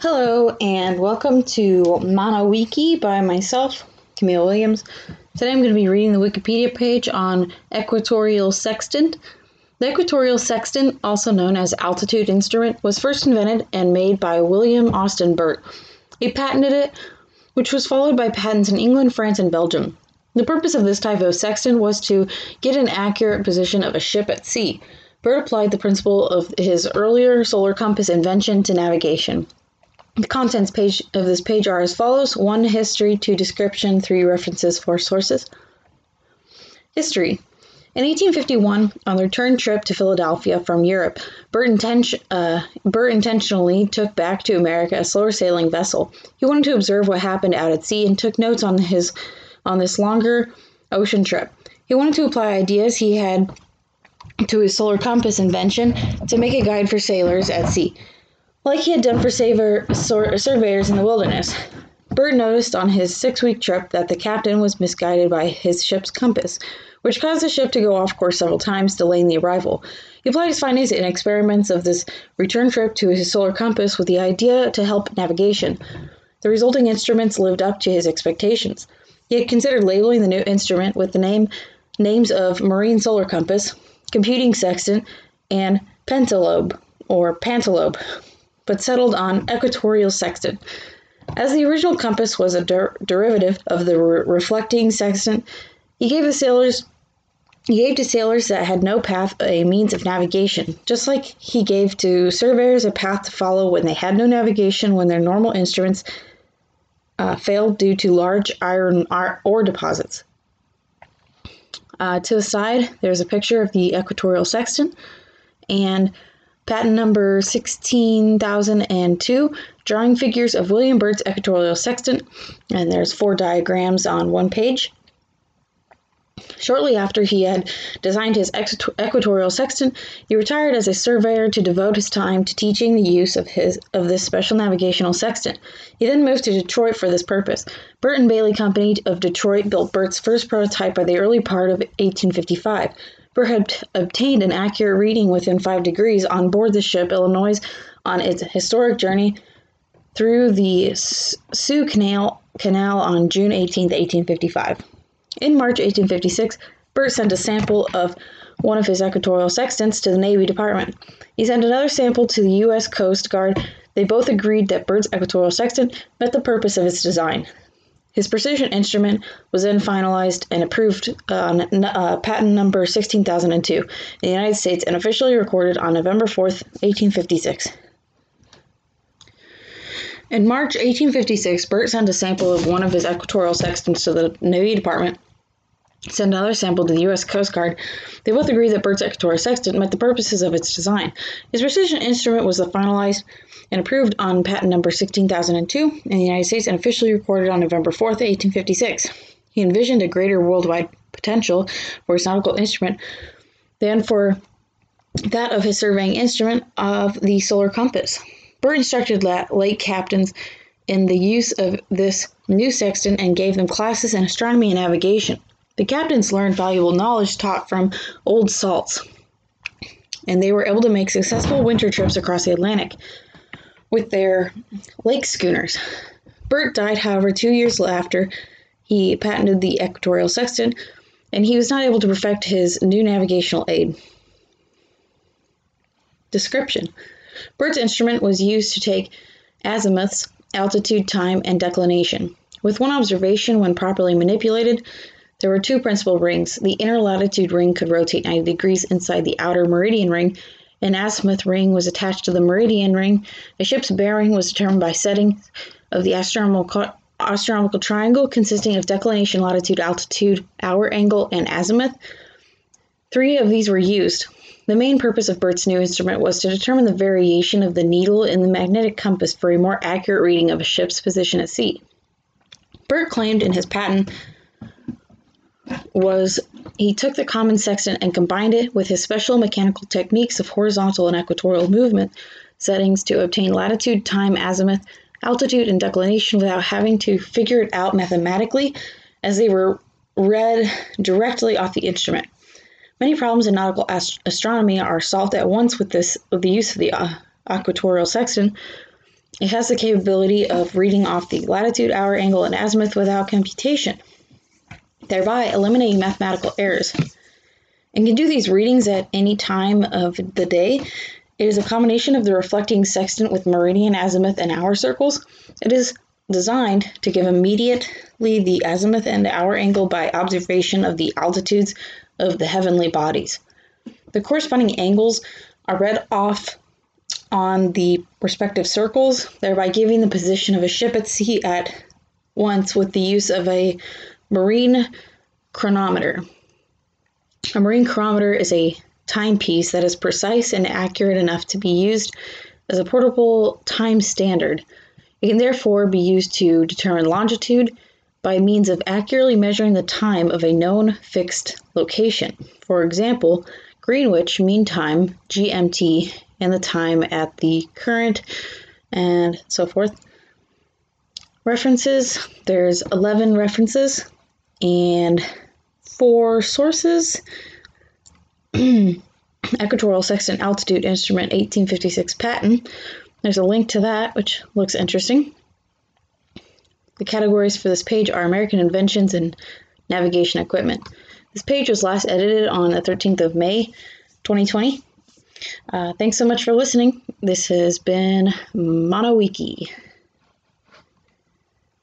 Hello, and welcome to ManaWiki by myself, Camille Williams. Today I'm going to be reading the Wikipedia page on equatorial sextant. The equatorial sextant, also known as altitude instrument, was first invented and made by William Austin Burt. He patented it, which was followed by patents in England, France, and Belgium. The purpose of this type of sextant was to get an accurate position of a ship at sea. Burt applied the principle of his earlier solar compass invention to navigation. The contents page of this page are as follows: 1 history, 2 description, 3 references, 4 sources. History. In 1851, on the return trip to Philadelphia from Europe, Burt, inten- uh, Burt intentionally took back to America a slower sailing vessel. He wanted to observe what happened out at sea and took notes on his on this longer ocean trip. He wanted to apply ideas he had to his solar compass invention to make a guide for sailors at sea like he had done for saver, surveyors in the wilderness. Burt noticed on his six week trip that the captain was misguided by his ship's compass, which caused the ship to go off course several times, delaying the arrival. He applied his findings in experiments of this return trip to his solar compass with the idea to help navigation. The resulting instruments lived up to his expectations. He had considered labeling the new instrument with the name names of marine solar compass, computing sextant, and pentalobe or pantalobe but settled on equatorial sextant. As the original compass was a der- derivative of the re- reflecting sextant, he gave the sailors he gave to sailors that had no path a means of navigation, just like he gave to surveyors a path to follow when they had no navigation when their normal instruments uh, failed due to large iron ore deposits. Uh, to the side, there's a picture of the equatorial sextant, and Patent number 16002, drawing figures of William Burt's equatorial sextant, and there's four diagrams on one page. Shortly after he had designed his equatorial sextant, he retired as a surveyor to devote his time to teaching the use of his of this special navigational sextant. He then moved to Detroit for this purpose. Burt and Bailey Company of Detroit built Burt's first prototype by the early part of 1855 had obtained an accurate reading within five degrees on board the ship Illinois on its historic journey through the Soo Canal, Canal on June 18, 1855. In March 1856, Burt sent a sample of one of his equatorial sextants to the Navy Department. He sent another sample to the U.S. Coast Guard. They both agreed that Burt's equatorial sextant met the purpose of its design. His precision instrument was then finalized and approved on uh, patent number 16002 in the United States and officially recorded on November 4th, 1856. In March 1856, Burt sent a sample of one of his equatorial sextants to the Navy Department sent another sample to the U.S. Coast Guard. They both agreed that Burt's equatorial sextant met the purposes of its design. His precision instrument was finalized and approved on patent number 16002 in the United States and officially recorded on November 4, 1856. He envisioned a greater worldwide potential for his nautical instrument than for that of his surveying instrument of the solar compass. Burt instructed lake captains in the use of this new sextant and gave them classes in astronomy and navigation. The captains learned valuable knowledge taught from old salts, and they were able to make successful winter trips across the Atlantic with their lake schooners. Burt died, however, two years after he patented the equatorial sextant, and he was not able to perfect his new navigational aid. Description Burt's instrument was used to take azimuths, altitude, time, and declination. With one observation, when properly manipulated, there were two principal rings. The inner latitude ring could rotate 90 degrees inside the outer meridian ring. An azimuth ring was attached to the meridian ring. A ship's bearing was determined by setting of the astronomical, astronomical triangle consisting of declination, latitude, altitude, hour angle, and azimuth. Three of these were used. The main purpose of Burt's new instrument was to determine the variation of the needle in the magnetic compass for a more accurate reading of a ship's position at sea. Burt claimed in his patent was he took the common sextant and combined it with his special mechanical techniques of horizontal and equatorial movement settings to obtain latitude, time, azimuth, altitude, and declination without having to figure it out mathematically as they were read directly off the instrument. Many problems in nautical ast- astronomy are solved at once with this with the use of the uh, equatorial sextant. It has the capability of reading off the latitude, hour, angle, and azimuth without computation, thereby eliminating mathematical errors. And can do these readings at any time of the day. It is a combination of the reflecting sextant with meridian, azimuth, and hour circles. It is designed to give immediately the azimuth and hour angle by observation of the altitudes of the heavenly bodies. The corresponding angles are read off on the respective circles, thereby giving the position of a ship at sea at once with the use of a marine chronometer. A marine chronometer is a timepiece that is precise and accurate enough to be used as a portable time standard. It can therefore be used to determine longitude by means of accurately measuring the time of a known fixed location. For example, Greenwich Mean Time, GMT, and the time at the current, and so forth. References there's 11 references and four sources. Equatorial Sextant Altitude Instrument 1856 patent. There's a link to that, which looks interesting. The categories for this page are American inventions and navigation equipment. This page was last edited on the 13th of May, 2020. Uh, thanks so much for listening. This has been ManoWiki.